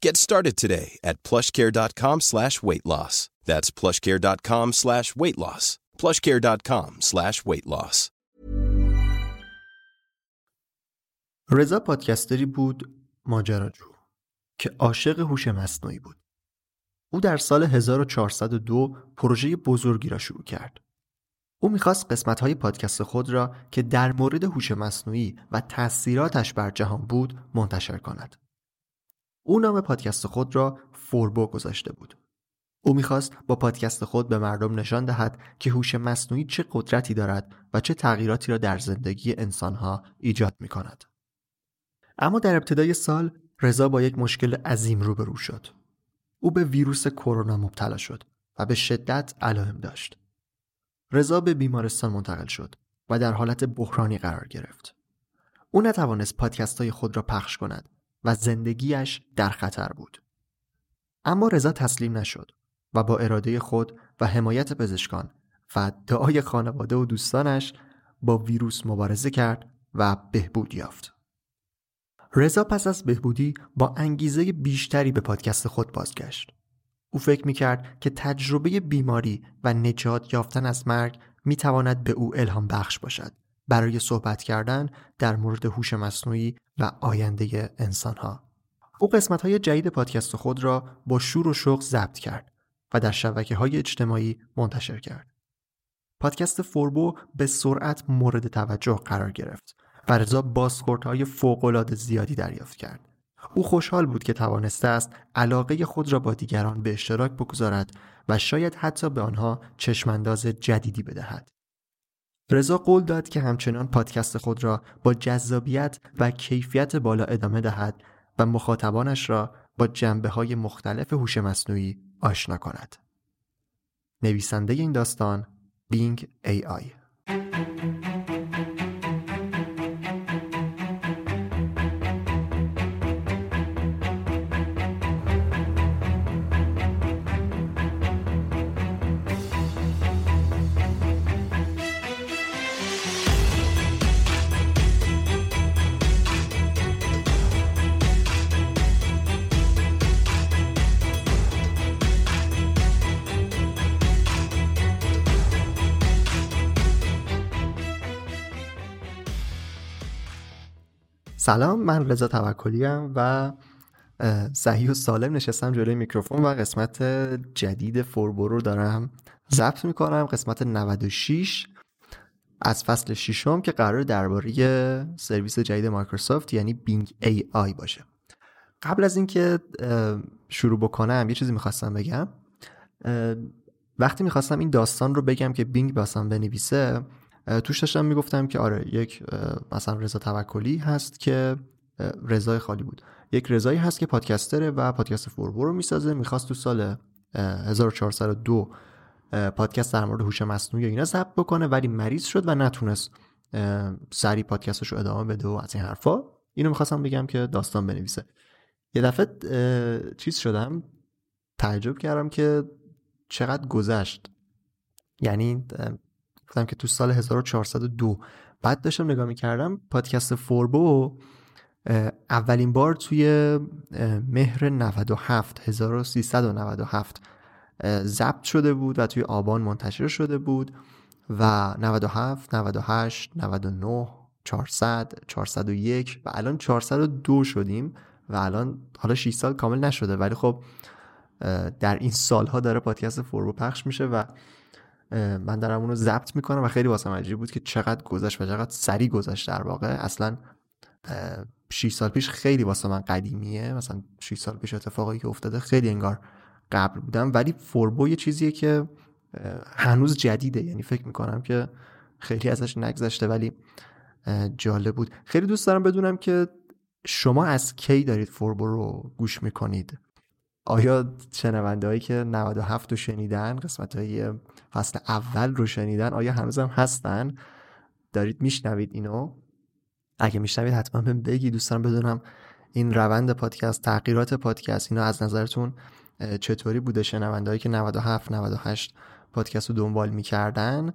Get started today at plushcare.com slash weight loss. That's plushcare.com slash weight loss. plushcare.com slash weight loss. رضا پادکستری بود ماجراجو که عاشق هوش مصنوعی بود. او در سال 1402 پروژه بزرگی را شروع کرد. او می‌خواست قسمت های پادکست خود را که در مورد هوش مصنوعی و تاثیراتش بر جهان بود منتشر کند. او نام پادکست خود را فوربو گذاشته بود. او می‌خواست با پادکست خود به مردم نشان دهد که هوش مصنوعی چه قدرتی دارد و چه تغییراتی را در زندگی انسانها ایجاد می کند. اما در ابتدای سال رضا با یک مشکل عظیم روبرو شد. او به ویروس کرونا مبتلا شد و به شدت علائم داشت. رضا به بیمارستان منتقل شد و در حالت بحرانی قرار گرفت. او نتوانست پادکست های خود را پخش کند و زندگیش در خطر بود. اما رضا تسلیم نشد و با اراده خود و حمایت پزشکان و دعای خانواده و دوستانش با ویروس مبارزه کرد و بهبود یافت. رضا پس از بهبودی با انگیزه بیشتری به پادکست خود بازگشت. او فکر می کرد که تجربه بیماری و نجات یافتن از مرگ می تواند به او الهام بخش باشد برای صحبت کردن در مورد هوش مصنوعی و آینده انسانها. او قسمت های جدید پادکست خود را با شور و شوق ضبط کرد و در شبکه های اجتماعی منتشر کرد. پادکست فوربو به سرعت مورد توجه قرار گرفت و رضا بازخورد های فوق زیادی دریافت کرد. او خوشحال بود که توانسته است علاقه خود را با دیگران به اشتراک بگذارد و شاید حتی به آنها چشمانداز جدیدی بدهد. رضا قول داد که همچنان پادکست خود را با جذابیت و کیفیت بالا ادامه دهد و مخاطبانش را با جنبه های مختلف هوش مصنوعی آشنا کند. نویسنده این داستان بینگ ای آی سلام من رضا توکلی و صحیح و سالم نشستم جلوی میکروفون و قسمت جدید فوربو رو دارم ضبط می‌کنم قسمت 96 از فصل ششم که قراره درباره سرویس جدید مایکروسافت یعنی Bing AI باشه. قبل از اینکه شروع بکنم یه چیزی می‌خواستم بگم. وقتی می‌خواستم این داستان رو بگم که Bing واسم بنویسه توش داشتم می‌گفتم که آره یک مثلا رضا توکلی هست که رضای خالی بود. یک رضایی هست که پادکستره و پادکست فوربو رو می‌سازه می‌خواست تو سال 1402 پادکست در مورد هوش مصنوعی اینا ضبط بکنه ولی مریض شد و نتونست سری پادکستش رو ادامه بده و از این حرفا. اینو می‌خواستم بگم که داستان بنویسه. یه دفعه چیز شدم تعجب کردم که چقدر گذشت. یعنی گفتم که تو سال 1402 بعد داشتم نگاه می‌کردم پادکست فوربو اولین بار توی مهر 97 1397 ضبط شده بود و توی آبان منتشر شده بود و 97 98 99 400 401 و الان 402 شدیم و الان حالا 6 سال کامل نشده. ولی خب در این سالها داره پادکست فوربو پخش میشه و من دارم اونو ضبط می‌کنم و خیلی واسه عجیب بود که چقدر گذشت و چقدر سریع گذشت در واقع. اصلا 6 سال پیش خیلی واسه من قدیمیه. مثلا 6 سال پیش اتفاقی که افتاده خیلی انگار قبل بودم. ولی فوربو یه چیزیه که هنوز جدیده. یعنی فکر می‌کنم که خیلی ازش نگذشته ولی جالب بود. خیلی دوست دارم بدونم که شما از کی دارید فوربو رو گوش می‌کنید؟ آیا شنونده هایی که 97 رو شنیدن قسمت های فصل اول رو شنیدن آیا هنوز هم هستن؟ دارید میشنوید اینو؟ اگه میشنوید حتما بهم بگی دوست دارم بدونم این روند پادکست تغییرات پادکست اینا از نظرتون چطوری بوده؟ شنونده هایی که 97 98 پادکست رو دنبال می‌کردن.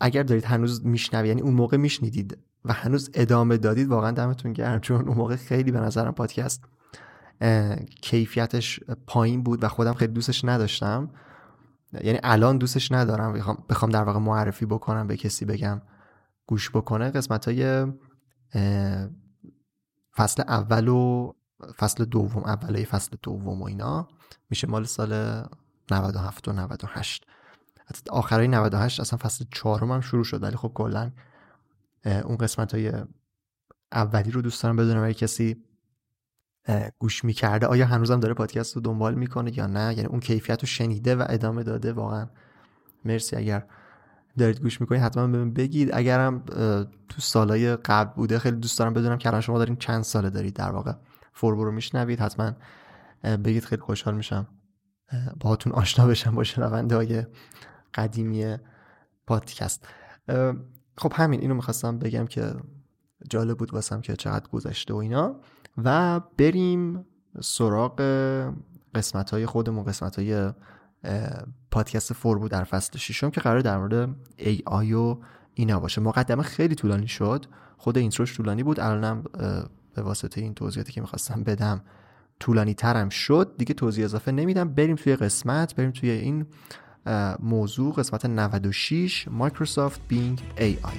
اگر دارید هنوز میشنوید یعنی اون موقع میشنیدید و هنوز ادامه دادید واقعا دمتون گرم چون اون موقع خیلی به نظرم پادکست کیفیتش پایین بود و خودم خیلی دوستش نداشتم. یعنی الان دوستش ندارم. بخوام در واقع معرفی بکنم به کسی بگم گوش بکنه. قسمت های فصل اول و فصل دوم اولای فصل دوم و اینا. میشه مال سال 97 و 98 آخرای 98 اصلا فصل چهارم هم شروع شد. ولی خب کلا اون قسمت های اولی رو دوست دارم بدونم. اگه کسی گوش می‌کرده. آیا هنوزم داره پادکست رو دنبال می‌کنه یا نه؟ یعنی اون کیفیت رو شنیده و ادامه داده؟ واقعا. مرسی. اگر دارید گوش می‌کنید حتما بهم بگید. اگرم تو سالهای قبل بوده خیلی دوست دارم بدونم که الان شما دارین چند ساله دارید در واقع. فوربو رو میشنوید. حتما بگید خیلی خوشحال میشم باهاتون آشنا بشم با شنونده های قدیمی پادکست. خب همین اینو می‌خواستم بگم که جالب بود واسم که چقدر گذشته و اینا. و بریم سراغ قسمت های خودمون قسمت های پادکست فوربو در فصل ششم که قرار در مورد AI و اینا باشه. مقدمه خیلی طولانی شد. خود اینتروش طولانی بود. الانم به واسطه این توضیحاتی که می‌خواستم بدم طولانی ترم شد. دیگه توضیح اضافه نمیدم. بریم توی قسمت. بریم توی این موضوع. قسمت 96 مایکروسافت بینگ ای آی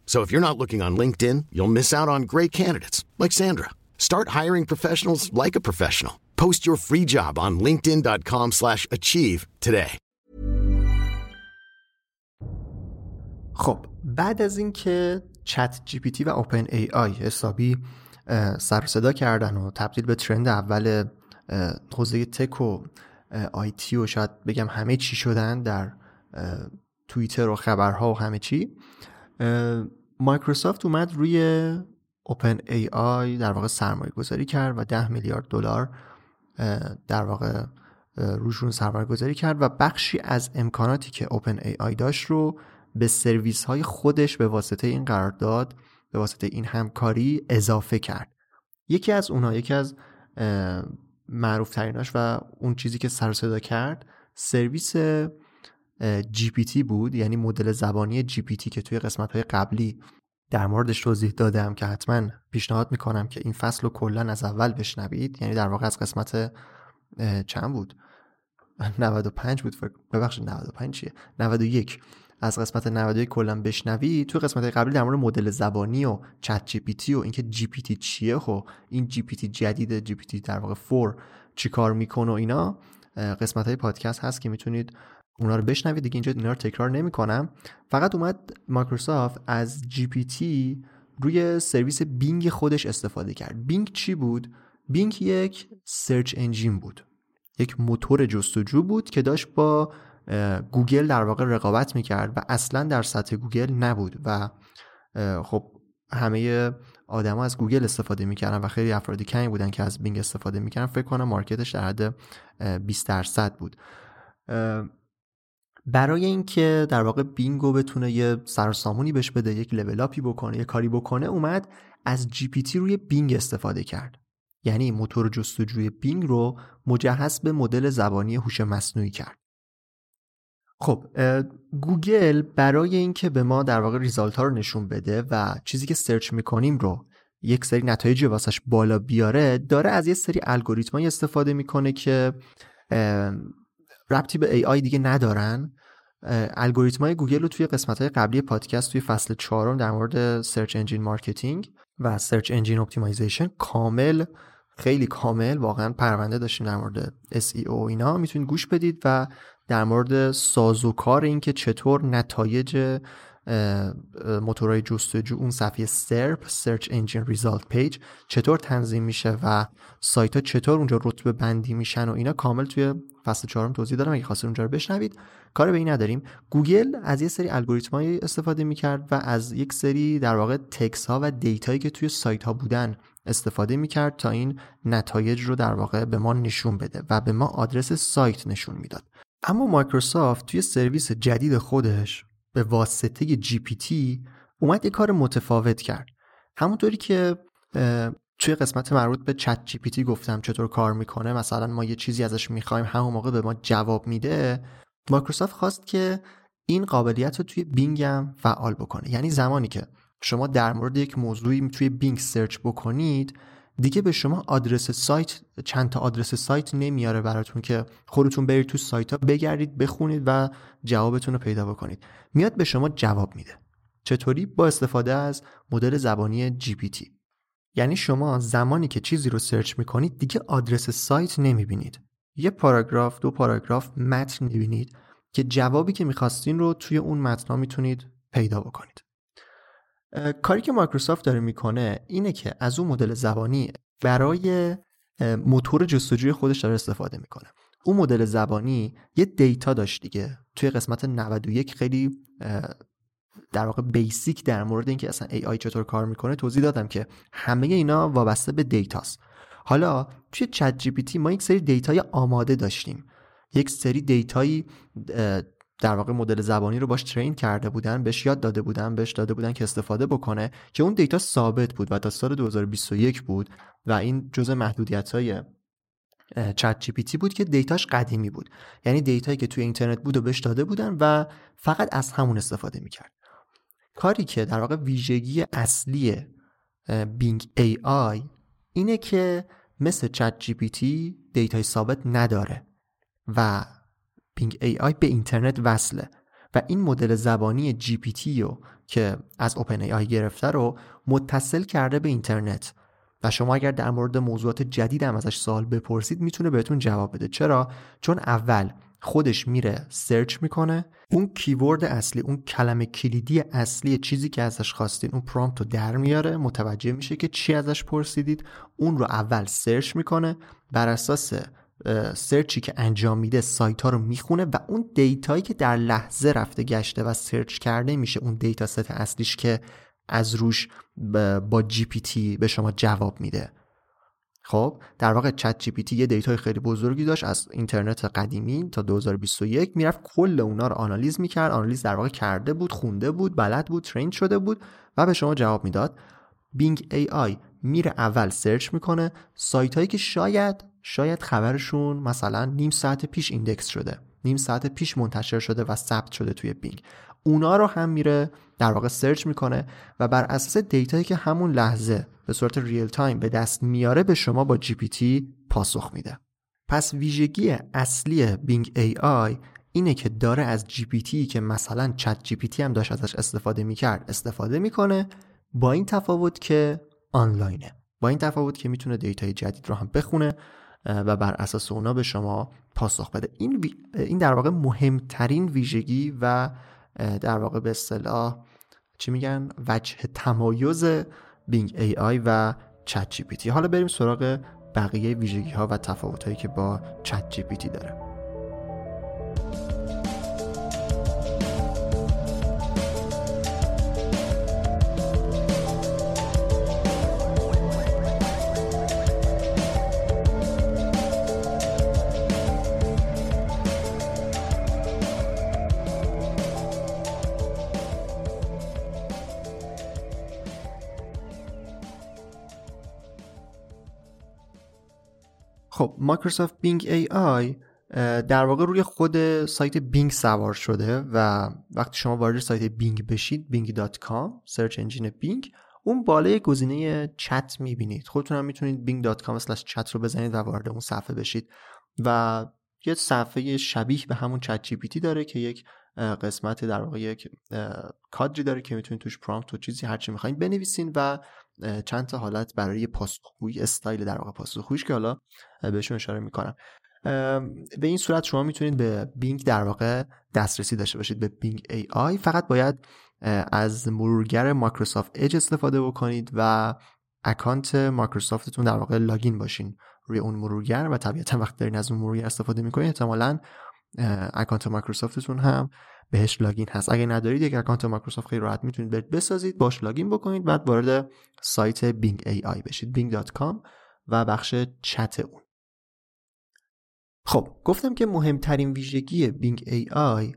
So if you're not looking on LinkedIn, you'll miss out on great candidates like Sandra. Start hiring professionals like a professional. Post your free job on linkedin.com/achieve today. خب بعد از اینکه چت جی پی تی و اوپن ای آی حسابی سر صدا کردن و تبدیل به ترند اول حوزه tech و IT و شاید بگم همه چی شدن در توییتر و خبرها و همه چی مایکروسافت اومد روی OpenAI در واقع سرمایه گذاری کرد و ده میلیارد دلار در واقع روشون سرمایه گذاری کرد و بخشی از امکاناتی که OpenAI داشت رو به سرویس های خودش به واسطه این قرارداد به واسطه این همکاری اضافه کرد. یکی از اونها یکی از معروف تریناش و اون چیزی که سر صدا کرد سرویس GPT بود یعنی مدل زبانی GPT که توی قسمت های قبلی در موردش توضیح دادم که حتما پیشنهاد می‌کنم که این فصل رو کلا از اول بشنوید. یعنی در واقع از قسمت چند بود؟ 95 بود ببخشید 95 چیه؟ 91 از قسمت 91 کلا بشنوید تو قسمت قبلی در مورد مدل زبانی و چت جی پی تی و اینکه جی پی تی چیه خب این جی پی تی جدید جی پی تی در واقع 4 چیکار می‌کنه و اینا قسمت های پادکست هست که می‌تونید اونا رو بشنوید دیگه اینجا اینا رو تکرار نمی‌کنم. فقط اومد مایکروسافت از GPT روی سرویس بینگ خودش استفاده کرد. بینگ چی بود؟ بینگ یک search engine بود. یک موتور جستجو بود که داشت با گوگل در واقع رقابت می‌کرد و اصلا در سطح گوگل نبود و خب همه آدما از گوگل استفاده می‌کردن و خیلی افرادی کمی بودن که از بینگ استفاده می‌کردن. فکر کنم market ش در حد 20 درصد بود. برای اینکه در واقع بینگو بتونه یه سروسامونی بهش بده یک level up ی بکنه یه کاری بکنه اومد از GPT روی بینگ استفاده کرد. یعنی موتور جستجوی بینگ رو مجهز به مدل زبانی هوش مصنوعی کرد. خب گوگل برای اینکه به ما در واقع result ها رو نشون بده و چیزی که search می‌کنیم رو یک سری نتایج واسش بالا بیاره داره از یه سری الگوریتمایی استفاده می‌کنه که ربطی به AI دیگه ندارن. الگوریتمای گوگل رو توی قسمت های قبلی پادکست توی فصل چهارم در مورد search engine marketing و search engine optimization کامل خیلی کامل واقعا پرونده داشتیم در مورد SEO اینا. می‌تونید گوش بدید و در مورد سازوکار اینکه چطور نتایج موتورهای جستجو اون صفحه SERP Search Engine Result Page چطور تنظیم میشه و سایت ها چطور اونجا رتبه بندی میشن و اینا کامل توی فصل چهارم توضیح دادم اگه خواستید اونجا رو بشنوید. کار به این نداریم. گوگل از یه سری الگوریتمایی استفاده می‌کرد و از یک سری در واقع تکس ها و دیتایی که توی سایت ها بودن استفاده می‌کرد تا این نتایج رو در واقع به ما نشون بده و به ما آدرس سایت نشون می‌داد. اما مایکروسافت توی سرویس جدید خودش به واسطه GPT اومد یه کار متفاوت کرد. همونطوری که توی قسمت مربوط به ChatGPT گفتم چطور کار می‌کنه مثلا ما یه چیزی ازش می‌خوایم همون موقع به ما جواب میده. مایکروسافت خواست که این قابلیت رو توی بینگ هم فعال بکنه. یعنی زمانی که شما در مورد یک موضوعی توی بینگ search بکنید دیگه به شما آدرس سایت چند تا آدرس سایت نمیاره براتون که خودتون برید تو سایت ها بگردید بخونید و جوابتون رو پیدا بکنید. میاد به شما جواب میده. چطوری؟ با استفاده از مدل زبانی GPT یعنی شما زمانی که چیزی رو search می‌کنید دیگه آدرس سایت نمی‌بینید. یه پاراگراف دو پاراگراف متن می‌بینید که جوابی که می‌خواستین رو توی اون متن می‌تونید پیدا بکنید. کاری که مایکروسافت داره می‌کنه اینه که از اون مدل زبانی برای موتور جستجوی خودش داره استفاده می‌کنه. اون مدل زبانی یه دیتا داشت دیگه. توی قسمت 91 خیلی در واقع basic در مورد اینکه اصلا AI چطور کار می‌کنه توضیح دادم که همه اینا وابسته به دیتاست حالا توی ChatGPT ما یک سری دیتای آماده داشتیم. یک سری دیتایی در واقع مدل زبانی رو باش train کرده بودن بهش یاد داده بودن بهش داده بودن که استفاده بکنه که اون دیتا ثابت بود و تا سال 2021 بود و این جزء محدودیت های ChatGPT بود که دیتاش قدیمی بود. یعنی دیتایی که توی اینترنت بود و بهش داده بودن و فقط از همون استفاده می‌کرد. کاری که در واقع ویژگی اصلی بینگ AI اینه که مثل ChatGPT دیتای ثابت نداره و بینگ AI به اینترنت وصله و این مدل زبانی جی پی تی رو که از اوپن ای آی گرفته رو متصل کرده به اینترنت و شما اگر در مورد موضوعات جدید هم ازش سوال بپرسید می‌تونه بهتون جواب بده. چرا؟ چون اول خودش میره search می‌کنه. اون keyword اصلی اون کلمه کلیدی اصلی چیزی که ازش خواستین اون prompt رو در میاره. متوجه میشه که چی ازش پرسیدید. اون رو اول search می‌کنه. بر اساس search ی که انجام میده سایت ها رو می‌خونه و اون data یی که در لحظه رفته گشته و search کرده میشه. اون dataset اصلیش که از روش با GPT به شما جواب میده. خب در واقع ChatGPT یه data ی خیلی بزرگی داشت از اینترنت قدیمی تا 2021 می‌رفت کل اونا رو آنالیز می‌کرد. آنالیز در واقع کرده بود خونده بود بلد بود train شده بود و به شما جواب می‌داد. Bing AI میره اول search می‌کنه. سایت هایی که شاید شاید خبرشون مثلا نیم ساعت پیش index شده نیم ساعت پیش منتشر شده و ثبت شده توی Bing اونا رو هم میره در واقع search می‌کنه و بر اساس data یی که همون لحظه به صورت real time به دست میاره به شما با GPT پاسخ میده. پس ویژگی اصلی Bing AI اینه که داره از GPT که مثلا ChatGPT هم داشت ازش استفاده می‌کرد استفاده می‌کنه با این تفاوت که آنلاینه. با این تفاوت که می‌تونه data ی جدید رو هم بخونه و بر اساس اونا به شما پاسخ بده. این, این در واقع مهمترین ویژگی و در واقع به اصطلاح چی میگن؟ وجه تمایز Bing AI و ChatGPT حالا بریم سراغ بقیه ویژگی ها و تفاوت هایی که با ChatGPT داره. خب Microsoft Bing AI در واقع روی خود سایت Bing سوار شده و وقتی شما وارد سایت Bing بشید bing.com search engine Bing اون بالای گزینه چت می‌بینید. خودتون هم می‌تونید bing.com چت رو بزنید و وارد اون صفحه بشید و یه صفحه شبیه به همون ChatGPT داره که یک قسمت در واقع یک کادری داره که می‌تونید توش prompt و چیزی هرچی می‌خواین بنویسین و چند تا حالت برای پاسخگویی استایل در واقع پاسخگوییش که حالا بهشون اشاره می‌کنم. به این صورت شما می‌تونید به Bing در واقع دسترسی داشته باشید به Bing AI فقط باید از مرورگر Microsoft Edge استفاده بکنید و account Microsoft تون در واقع login باشین روی اون مرورگر و طبیعتا وقتی دارین از اون مرورگر استفاده می‌کنید احتمالا account Microsoft تون هم بهش login هست. اگه ندارید یک account Microsoft خیلی راحت می‌تونید برید بسازید باش login بکنید بعد وارد سایت Bing AI بشید bing.com و بخش چت اون. خب گفتم که مهمترین ویژگی Bing AI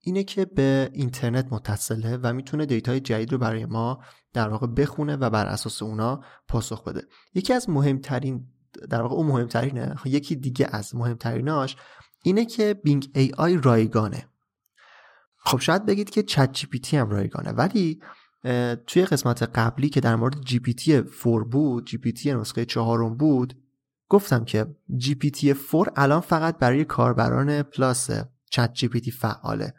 اینه که به اینترنت متصله و می‌تونه data ی جدید رو برای ما در واقع بخونه و بر اساس اونا پاسخ بده. یکی از مهمترین در واقع اون مهمترینه یکی دیگه از مهمتریناش اینه که Bing AI رایگانه. خب شاید بگید که ChatGPT هم رایگانه ولی توی قسمت قبلی که در مورد GPT 4 بود GPT نسخه چهارم بود گفتم که GPT 4 الان فقط برای کاربران Plus ChatGPT فعاله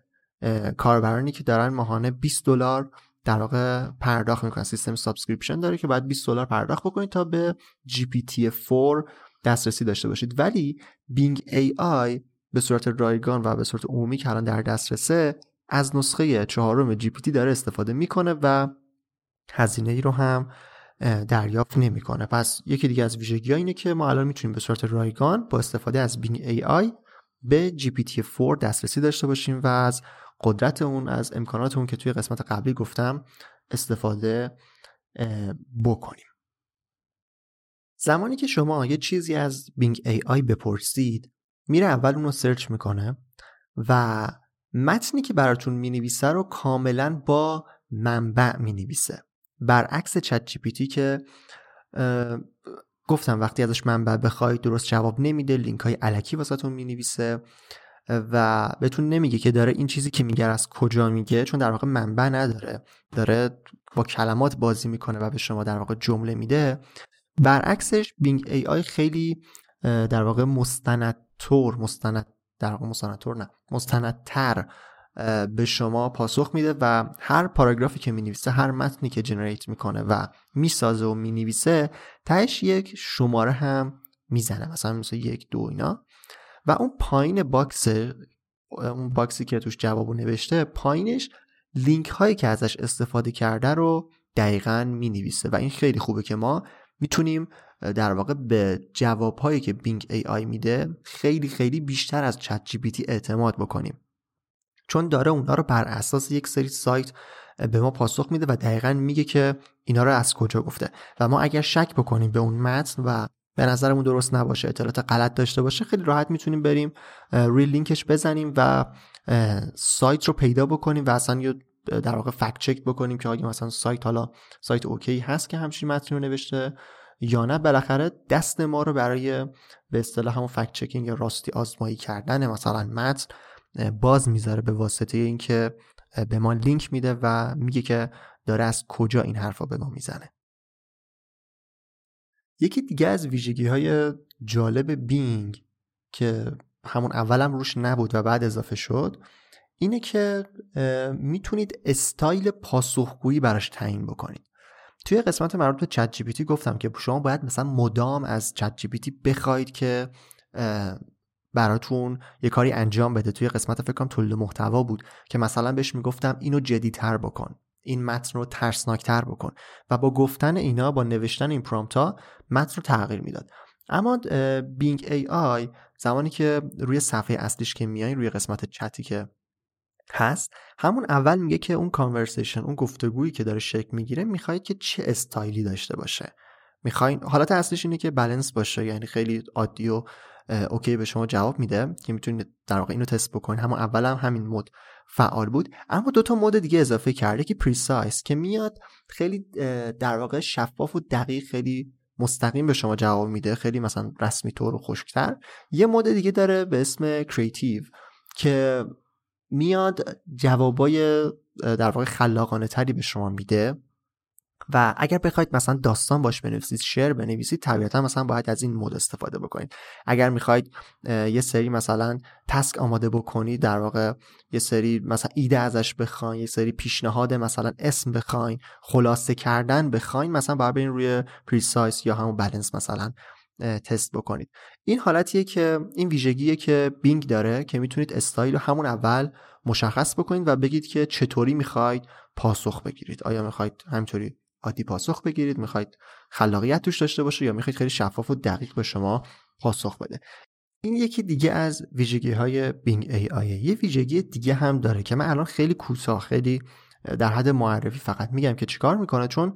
کاربرانی که دارن ماهانه 20 دلار در واقع پرداخت می‌کنن. سیستم subscription داره که باید 20 دلار پرداخت بکنید تا به GPT 4 دسترسی داشته باشید. ولی Bing AI به صورت رایگان و به صورت عمومی که الان در دسترسه از نسخه چهارم GPT داره استفاده می‌کنه و هزینه ای رو هم دریافت نمی‌کنه. پس یکی دیگه از ویژگی اینه که ما الان می‌تونیم به صورت رایگان با استفاده از Bing AI به GPT 4 دسترسی داشته باشیم و از قدرت اون از امکانات اون که توی قسمت قبلی گفتم استفاده بکنیم. زمانی که شما یه چیزی از Bing AI بپرسید میره اول اون رو search می‌کنه و متنی که براتون می‌نویسه رو کاملا با منبع می‌نویسه. برعکس ChatGPT که گفتم وقتی ازش منبع بخواید درست جواب نمیده لینک های الکی واسه‌تون می‌نویسه و بهتون نمیگه که داره این چیزی که میگه از کجا میگه چون در واقع منبع نداره. داره با کلمات بازی می‌کنه و به شما در واقع جمله میده. برعکسش Bing AI خیلی در واقع مستندتور مستند در واقع مستندتور نه مستندتر به شما پاسخ میده و هر پاراگرافی که می‌نویسه هر متنی که generate می‌کنه و می‌سازه و می‌نویسه تهش یک شماره هم می‌زنه مثلا مثل یک دو اینا. و اون پایین box اون box ی که توش جوابو نوشته پایینش لینک هایی که ازش استفاده کرده رو دقیقا می نویسه و این خیلی خوبه که ما می‌تونیم در واقع به جوابهایی که Bing AI میده خیلی خیلی بیشتر از ChatGPT اعتماد بکنیم. چون داره اونها رو بر اساس یک سری سایت به ما پاسخ میده و دقیقا میگه که اینا رو از کجا گفته. و ما اگر شک بکنیم به اون متن و به نظرمون درست نباشه اطلاعات غلط داشته باشه خیلی راحت می‌تونیم بریم روی لینکش بزنیم و سایت رو پیدا بکنیم و اصلا در واقع fact check بکنیم که آیا مثلا سایت حالا سایت OK هست که همچین متنی رو نوشته. یا نه بالاخره دست ما رو برای به اصطلاح همون fact checking یا راستی آزمایی کردن مثلا متن باز می‌ذاره به واسطه اینکه به ما لینک میده و میگه که داره از کجا این حرفا به ما می‌زنه. یکی دیگه از ویژگی های جالب بینگ که همون اولم روش نبود و بعد اضافه شد اینه که می‌تونید استایل پاسخگویی براش تعیین بکنید. توی قسمت مربوط به چت جی گفتم که شما باید مثلا مدام از چت جی بخواید که براتون یه کاری انجام بده. توی قسمت فکر کنم تولید محتوا بود که مثلا بهش می‌گفتم اینو جدیتر بکن. این متن رو ترسناکتر بکن. و با گفتن اینا با نوشتن این prompt ا متن رو تغییر می‌داد. اما Bing AI زمانی که روی صفحه اصلیش که میایین روی قسمت چتی که هست. همون اول میگه که اون conversation اون گفتگویی که داره شکل می‌گیره می‌خواید که چه استایلی داشته باشه. می‌خواین حالت اصلیش اینه که بالانس باشه یعنی خیلی عادی و okay به شما جواب میده که می‌تونید در واقع اینو تست بکنید. همون اول هم همین mode فعال بود. اما دو تا mode دیگه اضافه کرده که precise که میاد خیلی در واقع شفاف و دقیق خیلی مستقیم به شما جواب میده. خیلی مثلا رسمی طور و خشکتر. یه mode دیگه داره به اسم creative که میاد جوابای در واقع خلاقانه تری به شما میده و اگر بخواید مثلا داستان باش بنویسید شعر بنویسید طبیعتا مثلا باید از این mode استفاده بکنید. اگر می‌خواید یه سری مثلا task آماده بکنید در واقع یه سری مثلا ایده ازش بخواین یه سری پیشنهاد مثلا اسم بخواین خلاصه کردن بخواین مثلا باید برین روی precise یا همون بالانس مثلا تست بکنید. این حالتیه که این ویژگیه که Bing داره که می‌تونید استایل رو همون اول مشخص بکنید و بگید که چطوری می‌خواید پاسخ بگیرید. آیا می‌خواید همینطوری عادی پاسخ بگیرید؟ می‌خواید خلاقیت توش داشته باشه یا می‌خواید خیلی شفاف و دقیق به شما پاسخ بده. این یکی دیگه از ویژگی های بینگ ای آی یه. ویژگی دیگه هم داره که من الان خیلی کوتاه خیلی در حد معرفی فقط میگم که چیکار می‌کنه؟ چون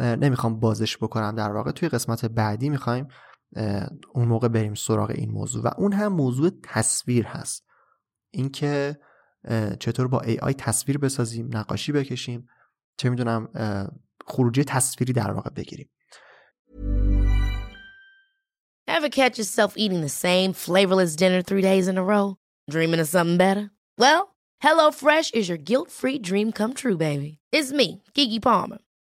نمی‌خوام بازش بکنم. در واقع توی قسمت بعدی می‌خوایم اون موقع بریم سراغ این موضوع و اون هم موضوع تصویر هست اینکه چطور با ای آی تصویر بسازیم نقاشی بکشیم چه می‌دونم خروجی تصویری در واقع بگیریم Ever catch yourself eating the same flavorless dinner three days in a row? Dreaming of something better? Well, HelloFresh is your guilt-free dream come true, baby. It's me, Kiki Palmer.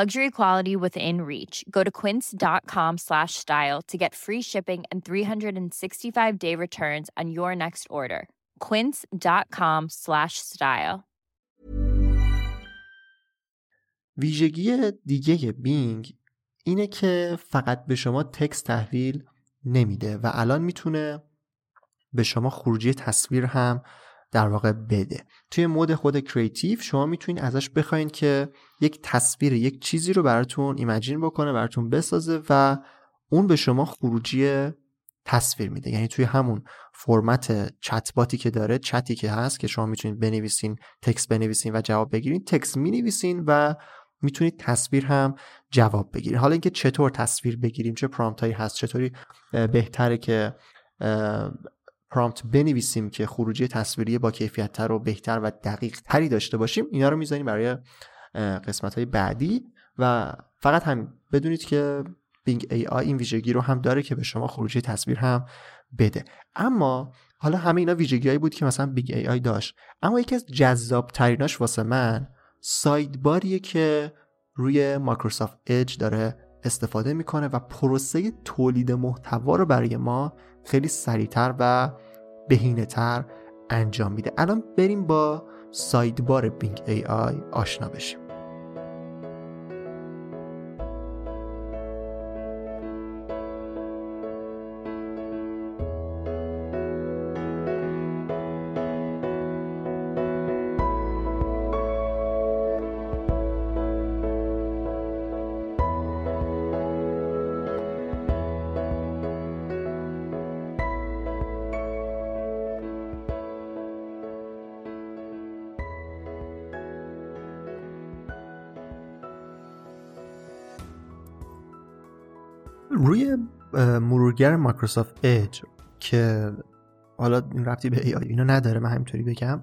Luxury quality within reach. Go to quince.com slash style to get free shipping and 365 day returns on your next order. Quince.com slash style. ویژگی دیگه بینگ اینه که فقط به شما تکست تحویل نمیده و الان می‌تونه به شما خروجی تصویر هم در واقع بده. توی mode خود creative شما می‌تونید ازش بخواین که یک تصویر یک چیزی رو براتون imagine بکنه براتون بسازه و اون به شما خروجی تصویر میده. یعنی توی همون فرمت چت باتی که داره چتی که هست که شما می‌تونید بنویسین text بنویسین و جواب بگیرین text می‌نویسین و می‌تونید تصویر هم جواب بگیرید حالا اینکه چطور تصویر بگیریم چه prompt هست چطوری بهتره که prompt بنویسیم که خروجی تصویری با کیفیت تر و بهتر و دقیق تری داشته باشیم اینا رو می‌ذاریم برای قسمت های بعدی و فقط همین. بدونید که Bing AI این ویژگی رو هم داره که به شما خروجی تصویر هم بده. اما حالا همه اینا ویژگی بود که مثلا Bing AI داشت. اما یکی از جذاب تریناش واسه من sidebar یه که روی Microsoft Edge داره استفاده می‌کنه و پروسه تولید محتوا رو برای ما خیلی سریعتر و بهینه انجام میده. الان بریم با sidebar Bing AI آشنا بشیم. روی مرورگر Microsoft Edge که حالا این رفتی به ای اینو نداره من همینطوری بگم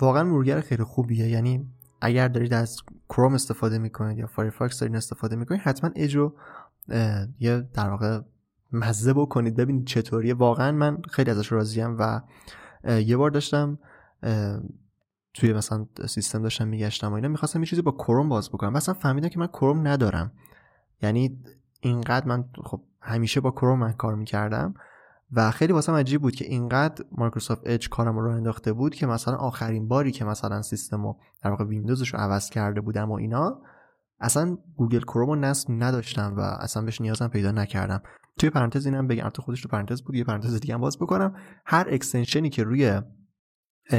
واقعا مرورگر خیلی خوبیه. یعنی اگر دارید از کروم استفاده می‌کنید یا Firefox دارید استفاده می‌کنید حتما اج رو یه در واقع مزه بکنید. ببینید چطوریه. واقعا من خیلی ازش راضیم و یه بار داشتم توی مثلا سیستم داشتم میگشتم و اینا می‌خواستم یه چیزی با کروم باز بکنم. مثلا فهمیدم که من کروم ندارم. یعنی اینقدر من خب همیشه با کروم من کار می‌کردم و خیلی واسم عجیب بود که اینقدر Microsoft Edge کارم رو انداخته بود که مثلا آخرین باری که مثلا سیستم رو در واقع ویندوزش رو عوض کرده بودم و اینا اصلا Google Chrome رو نصب نداشتم و اصلا بهش نیازم پیدا نکردم. توی پرانتز اینم بگم تو خودش تو پرانتز بود یه پرانتز دیگه هم باز بکنم. هر extension ی که روی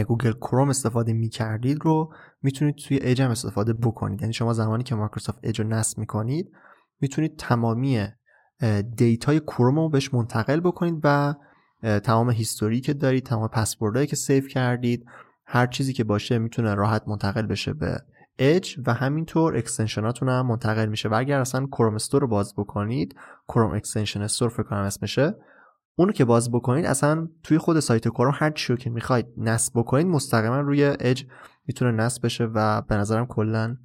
Google Chrome استفاده می‌کردید رو می‌تونید توی اج هم استفاده بکنید. یعنی شما زمانی که Microsoft Edge رو نصب می‌کنید می‌تونید تمامی data ی Chrome رو بهش منتقل بکنید و تمام history که دارید تمام پسوردهایی که save کردید هر چیزی که باشه می‌تونه راحت منتقل بشه به اج و همینطور extension اتون هم منتقل میشه. و اگر اصلا Chrome Store رو باز بکنید Chrome Extension Store فکر کنم اسمشه اونو که باز بکنید اصلا توی خود سایت کروم هر چی که می‌خواید نصب بکنید مستقیما روی اج می‌تونه نصب بشه و به نظرم کلا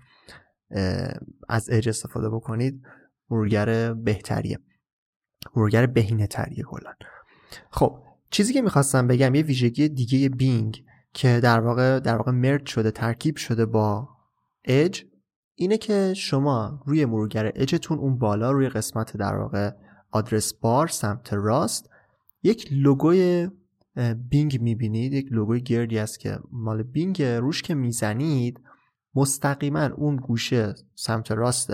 از اج استفاده بکنید. مرورگر بهتریه. مرورگر بهینه تریه کلا. خب چیزی که می‌خواستم بگم یه ویژگی دیگه بینگ که در واقع در واقع مرد شده ترکیب شده با اج اینه که شما روی مرورگر اجتون اون بالا روی قسمت در واقع آدرس بار سمت راست یک لوگوی بینگ می‌بینید. یک لوگوی گردی است که مال بینگ روش که می‌زنید مستقیما اون گوشه سمت راست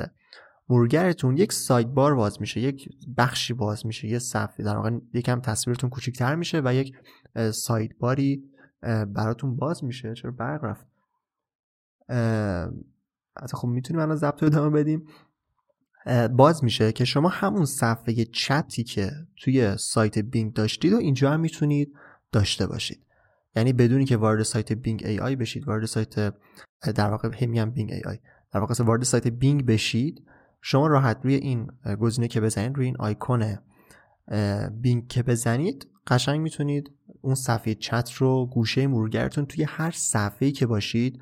مرورگرتون یک سایت بار باز میشه یک بخشی باز میشه یه صفحه در واقع یکم تصویرتون کوچیک‌تر میشه و یک سایت باری براتون باز میشه. چرا برق رفت؟ خب می‌تونیم الان ضبط ادامه بدیم. باز میشه که شما همون صفحه چتی که توی سایت Bing داشتید و اینجا هم می‌تونید داشته باشید. یعنی بدون اینکه وارد سایت Bing AI بشید وارد سایت در واقع همین Bing AI در واقع وارد سایت Bing بشید شما راحت روی این گزینه که بزنید روی این آیکون Bing که بزنید قشنگ می‌تونید اون صفحه چت رو گوشه مرورگرتون توی هر صفحه‌ای که باشید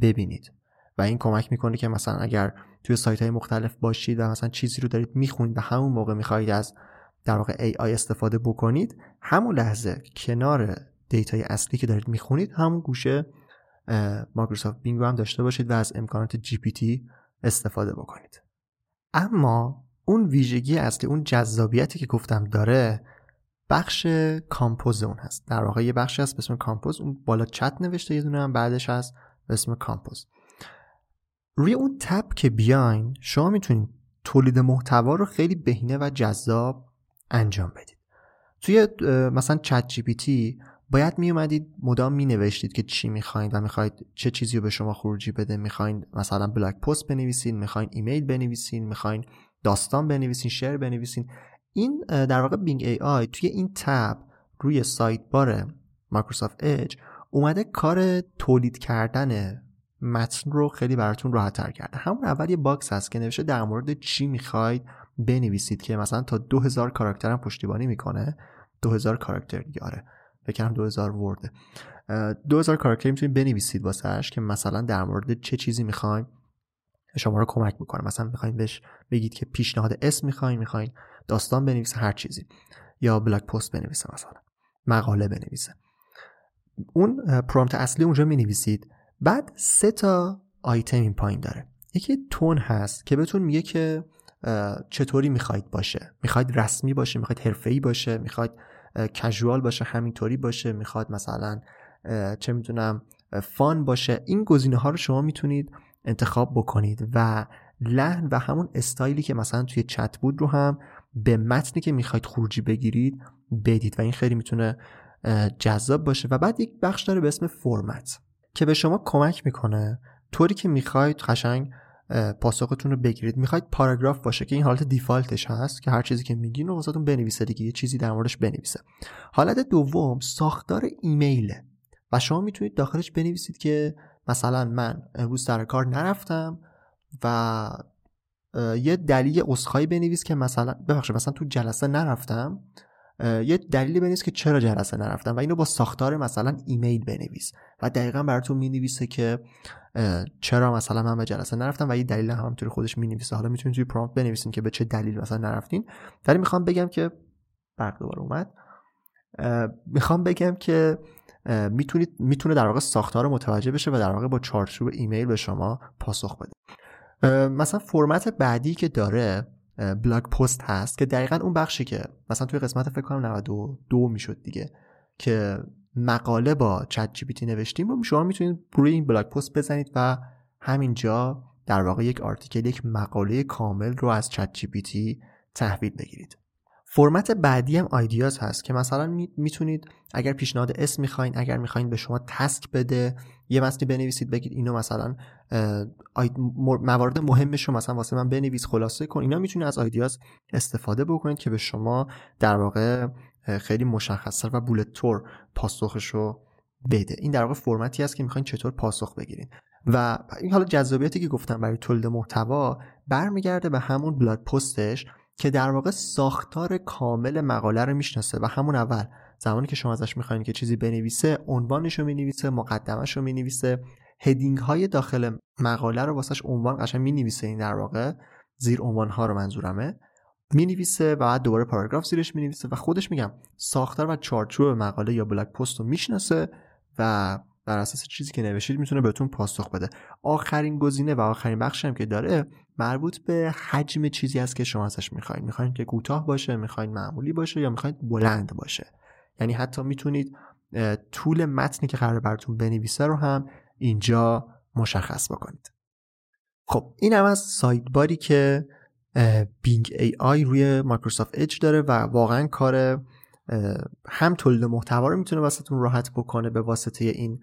ببینید. و این کمک می‌کنه که مثلا اگر توی سایت های مختلف باشید و مثلا چیزی رو دارید می‌خونید و همون موقع می‌خواهید از در واقع AI استفاده بکنید همون لحظه کنار data ی اصلی که دارید می‌خونید همون گوشه Microsoft Bing رو هم داشته باشید و از امکانات تی استفاده بکنید. اما اون ویژگی اصلی اون جذابیتی که گفتم داره بخش compose اون هست. در واقع یه بخشی هست به اسم compose اون بالا چت نوشته یه دونه هم بعدش هست به اسم compose. روی اون tab که بیاین شما می‌تونید تولید محتوا رو خیلی بهینه و جذاب انجام بدید. توی مثلا ChatGPT باید می اومدید مدام می نوشتید که چی می‌خواین و می‌خواید چه چیزی رو به شما خروجی بده. می‌خواین مثلا blog post بنویسین می‌خواین ایمیل بنویسین می‌خواین داستان بنویسین شعر بنویسین. این در واقع Bing AI توی این tab روی sidebar Microsoft Edge اومده کار تولید کردن متن رو خیلی براتون راحت تر کرده. همون اول یه box هست که نوشته در مورد چی می‌خواید بنویسید که مثلا تا 2000 کاراکتر هم پشتیبانی می‌کنه. 2000 کاراکتر دیگه آره. بکنم 2000 word ه. 2000 کاراکتر می‌تونید بنویسید واسهش که مثلا در مورد چه چیزی می‌خوایم شما رو کمک می‌کنه. مثلا می‌خواین بهش بگید که پیشنهاد اسم می‌خواین می‌خواین داستان بنویسه هر چیزی. یا blog post بنویسه مثلا مقاله بنویسه. اون prompt اصلی اونجا می‌نویسید. بعد سه تا آیتم این پایین داره. یکی tone هست که بهتون میگه که چطوری می‌خواید باشه. می‌خواید رسمی باشه می‌خواید حرفه‌ای باشه می‌خواید casual باشه همینطوری باشه می‌خواد مثلا چه می‌دونم fun باشه. این گزینه ها رو شما می‌تونید انتخاب بکنید و لحن و همون استایلی که مثلا توی چت بود رو هم به متنی که می‌خواید خروجی بگیرید بدید و این خیلی می‌تونه جذاب باشه. و بعد یک بخش داره به اسم فرمت که به شما کمک می‌کنه طوری که می‌خواید قشنگ پاسختون رو بگیرید. می‌خواید پاراگراف باشه که این حالت دیفالتش هست که هر چیزی که میگین رو واسهتون بنویسه دیگه یه چیزی در موردش بنویسه. حالت دوم ساختار ایمیله و شما می‌تونید داخلش بنویسید که مثلا من امروز سر کار نرفتم و یه دلیل اسخایی بنویس که مثلا ببخشید مثلا تو جلسه نرفتم یه دلیلی بنویس که چرا جلسه نرفتم و اینو با ساختار مثلا ایمیل بنویس و دقیقا براتون می‌نویسه که چرا مثلا من به جلسه نرفتم و یه دلیل همونطوری خودش می‌نویسه. حالا می‌تونید توی پرامپت بنویسین که به چه دلیل مثلا نرفتین. ولی می‌خوام بگم که برق دوباره اومد. می‌خوام بگم که می‌تونید می‌تونه در واقع ساختار متوجه بشه و در واقع با چارچوب ایمیل به شما پاسخ بده. مثلا فرمت بعدی که داره blog post هست که دقیقا اون بخشی که مثلا توی قسمت فکر کنم 92 می‌شد دیگه که مقاله با ChatGPT نوشتیم رو شما می‌تونید روی این blog post بزنید و همینجا در واقع یک article یک مقاله کامل رو از ChatGPT تحویل بگیرید. فرمت بعدی هم آیدیاز هست که مثلا می‌تونید اگر پیشنهاد اسم می‌خواین اگر می‌خواین به شما تسک بده یه متنی بنویسید بگید اینو مثلا موارد مهمش رو مثلا واسه من بنویس خلاصه کن. اینا می‌تونید از آیدیاز استفاده بکنید که به شما در واقع خیلی مشخصتر و بولت تور پاسخش رو بده. این در واقع فرمتی است که می‌خواین چطور پاسخ بگیرید. و این حالا جذابیتی که گفتم برای تولید محتوا برمیگرده به همون blog post ش که در واقع ساختار کامل مقاله رو می‌شناسه. و همون اول زمانی که شما ازش می‌خواین که چیزی بنویسه عنوانش رو می‌نویسه مقدمش رو می‌نویسه. heading های داخل مقاله رو واسش عنوان قشنگ می‌نویسه این در واقع. زیر عنوان ها رو منظورمه. می‌نویسه و بعد دوباره پاراگراف زیرش می‌نویسه و خودش میگم ساختار و چارچوب مقاله یا blog post رو می‌شناسه و بر اساس چیزی که نوشتید می‌تونه بهتون پاسخ بده. آخرین گزینه و آخرین بخشی هم که داره مربوط به حجم چیزی است که شما ازش می‌خواین. می‌خواین که کوتاه باشه می‌خواین معمولی باشه یا می‌خواین بلند باشه. یعنی حتی می‌تونید طول متنی که قراره براتون بنویسه رو هم اینجا مشخص بکنید. خب این هم از sidebar ی که Bing AI روی Microsoft Edge داره و واقعا کار هم تولید محتوا رو می‌تونه واسهتون راحت بکنه به واسطه این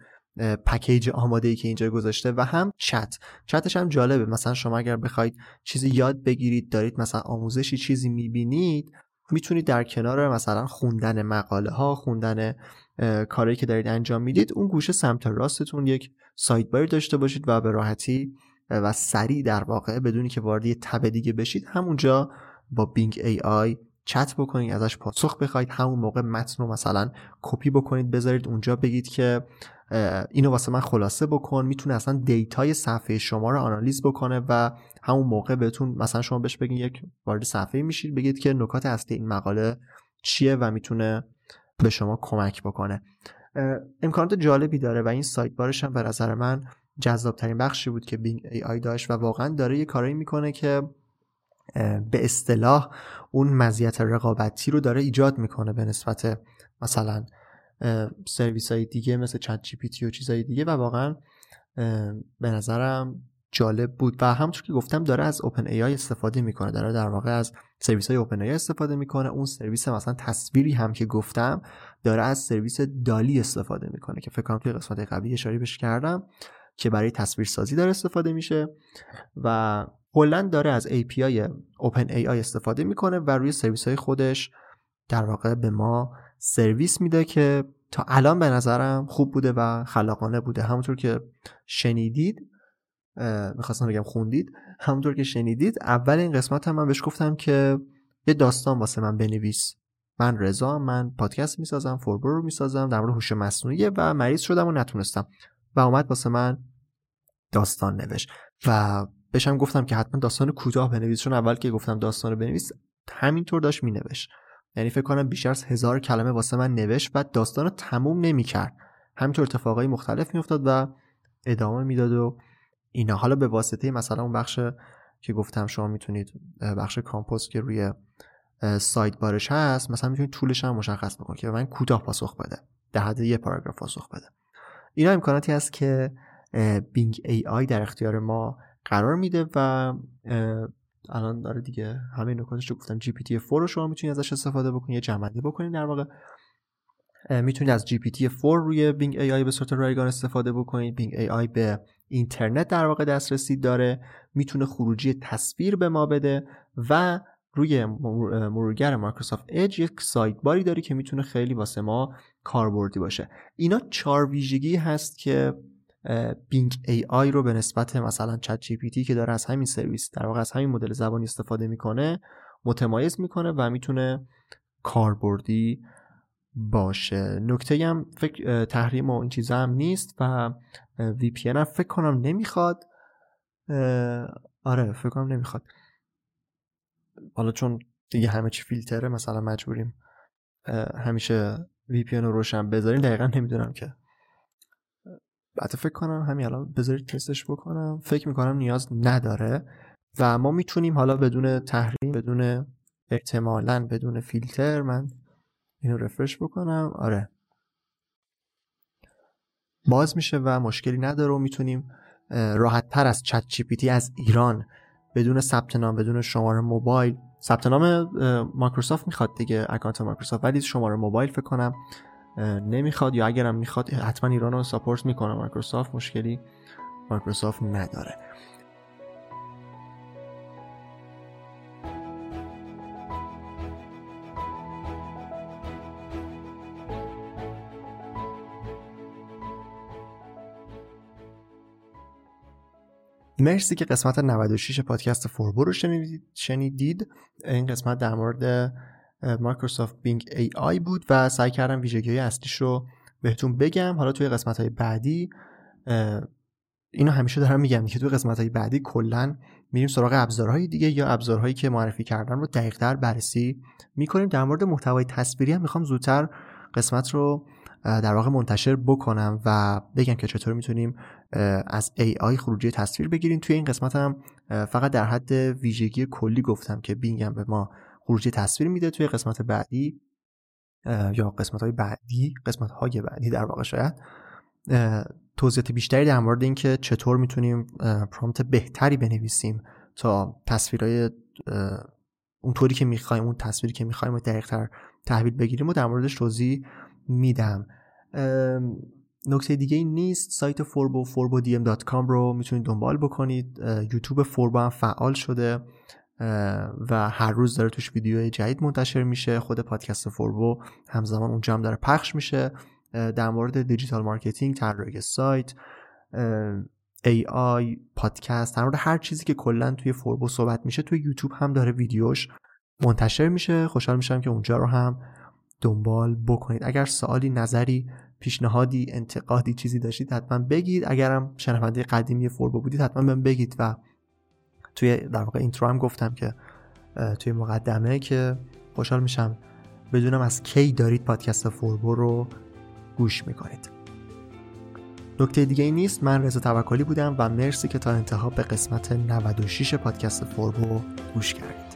پکیج آماده ای که اینجا گذاشته و هم چت. چتش هم جالبه. مثلا شما اگر بخواید چیزی یاد بگیرید دارید مثلا آموزشی چیزی می‌بینید می‌تونید در کنار مثلا خوندن مقاله ها خوندن کاری که دارید انجام می‌دید اون گوشه سمت راستتون یک سایت بار داشته باشید و به راحتی و سریع در واقع بدونی که وارد یه تب دیگه بشید. همونجا با بینگ ای آی چت بکنید ازش پاسخ بخواید همون موقع متن رو مثلا کپی بکنید بذارید اونجا بگید که اینو واسه من خلاصه بکن. می‌تونه اصلا data ی صفحه شما رو آنالیز بکنه و همون موقع بهتون مثلا شما بهش بگید یک وارد صفحه میشید بگید که نکات اصلی این مقاله چیه و می‌تونه به شما کمک بکنه. امکانات جالبی داره و این sidebar ش هم به نظر من جذاب ترین بخشی بود که Bing AI داشت و واقعا داره یه کارایی می‌کنه که به اصطلاح اون مزیت رقابتی رو داره ایجاد می‌کنه به نسبت مثلا سرویس های دیگه مثل ChatGPT و چیزهای دیگه و واقعا به نظرم جالب بود. و همونطور که گفتم داره از OpenAI استفاده می‌کنه. داره در واقع از سرویس های OpenAI استفاده می‌کنه. اون سرویس مثلا تصویری هم که گفتم داره از سرویس DALL-E استفاده می‌کنه که فکر کنم توی قسمت قبلی اشاره بهش کردم که برای تصویر سازی داره استفاده میشه و کلا داره از API Open AI استفاده می‌کنه و روی سرویس های خودش در واقع به ما سرویس میده که تا الان به نظرم خوب بوده و خلاقانه بوده. همونطور که شنیدید می‌خواستم بگم خوندید همونطور که شنیدید اول این قسمت هم من بهش گفتم که یه داستان واسه من بنویس. من رضا من پادکست می‌سازم فوربر رو می‌سازم در مورد هوش مصنوعی و مریض شدم و نتونستم. و اومد واسه من داستان نوشت. و بشم گفتم که حتما داستان کوتاه بنویس چون اول که گفتم داستان رو بنویس همینطور داشت مینوشت. یعنی فکر کنم بیشتر از هزار کلمه واسه من نوشت و داستان رو تموم نمی‌کرد. همینطور اتفاقای مختلف میافتاد و ادامه می‌داد و اینا. حالا به واسطه مثلا اون بخش که گفتم شما می‌تونید بخش کامپوست که روی سایت بارش هست مثلا می‌تونید طولش هم مشخص بکنید که من کوتاه پاسخ بده. در حد یه پاراگراف پاسخ بده. اینا امکاناتی هست که Bing AI در اختیار ما قرار میده و الان داره دیگه همه نکاتش رو گفتم. GPT 4 رو شما می‌تونید ازش استفاده بکنید یه جمع‌بندی بکنید در واقع. می‌تونید از GPT 4 روی Bing AI به صورت رایگان استفاده بکنید. Bing AI به اینترنت در واقع دسترسی داره. می‌تونه خروجی تصویر به ما بده و روی مرورگر Microsoft Edge یک sidebar ی داره که می‌تونه خیلی واسه ما کاربردی باشه. اینا چهار ویژگی هست که Bing AI رو به نسبت مثلا ChatGPT که داره از همین سرویس در واقع از همین مدل زبانی استفاده می‌کنه متمایز می‌کنه و می‌تونه کاربردی باشه. نکته هم فکر تحریم و این چیزا هم نیست و VPN هم فکر کنم نمی‌خواد. آره فکر کنم نمی‌خواد. حالا چون دیگه همه چی فیلتره مثلا مجبوریم همیشه وی پی رو روشن بذاریم. دقیقا نمی‌دونم که. بعد فکر کنم همین الان بذارید تستش بکنم. فکر می‌کنم نیاز نداره. و ما می‌تونیم حالا بدون تحریم بدون احتمالا بدون فیلتر من اینو رفرش بکنم. آره. باز میشه و مشکلی نداره و می‌تونیم راحت تر از چت جی از ایران بدون ثبت نام بدون شماره موبایل. ثبت نام مایکروسافت می‌خواد دیگه اکانت مایکروسافت. ولی شماره موبایل فکر کنم نمی‌خواد یا اگرم می‌خواد حتما ایران رو support می‌کنه مایکروسافت. مشکلی مایکروسافت نداره. مرسی که قسمت 96 پادکست فوربو رو شنیدید. این قسمت در مورد Microsoft Bing AI بود و سعی کردم ویژگی های اصلیش رو بهتون بگم. حالا توی قسمت های بعدی اینو همیشه دارم میگم که توی قسمت های بعدی کلا میریم سراغ ابزارهای دیگه یا ابزارهایی که معرفی کردم رو دقیقتر بررسی می‌کنیم. در مورد محتوای تصویری هم می‌خوام زودتر قسمت رو در واقع منتشر بکنم و بگم که چطور می‌تونیم از AI خروجی تصویر بگیریم. توی این قسمت هم فقط در حد ویژگی کلی گفتم که بینگم به ما خروجی تصویر میده توی قسمت بعدی یا قسمت های بعدی قسمت های بعدی در واقع شاید. توضیحات بیشتری در مورد اینکه چطور می‌تونیم پرامپت بهتری بنویسیم تا تصویرهای اونطوری که می‌خوایم اون تصویری که می‌خوایم دقیقتر تحویل بگیریم و در موردش توضیح میدم. نکته دیگه ای نیست. سایت فوربو فوربو رو می‌تونید دنبال بکنید. یوتیوب فوربو هم فعال شده. و هر روز داره توش ویدیو جدید منتشر میشه. خود پادکست فوربو همزمان اونجا هم داره پخش میشه. در مورد digital marketing طراحی سایت AI پادکست در مورد هر چیزی که کلا توی فوربو صحبت میشه توی یوتیوب هم داره ویدیوش منتشر میشه. خوشحال میشم که اونجا رو هم دنبال بکنید. اگر سوالی نظری پیشنهادی انتقادی چیزی داشتید حتما بگید. اگرم شنونده قدیمی فوربو بودید حتما بهم بگید و توی در واقع intro هم گفتم که توی مقدمه که خوشحال میشم بدونم از کی دارید پادکست فوربو رو گوش می‌کنید. نکته دیگه ای نیست من رضا توکلی بودم و مرسی که تا انتها به قسمت 96 پادکست فوربو گوش کردید.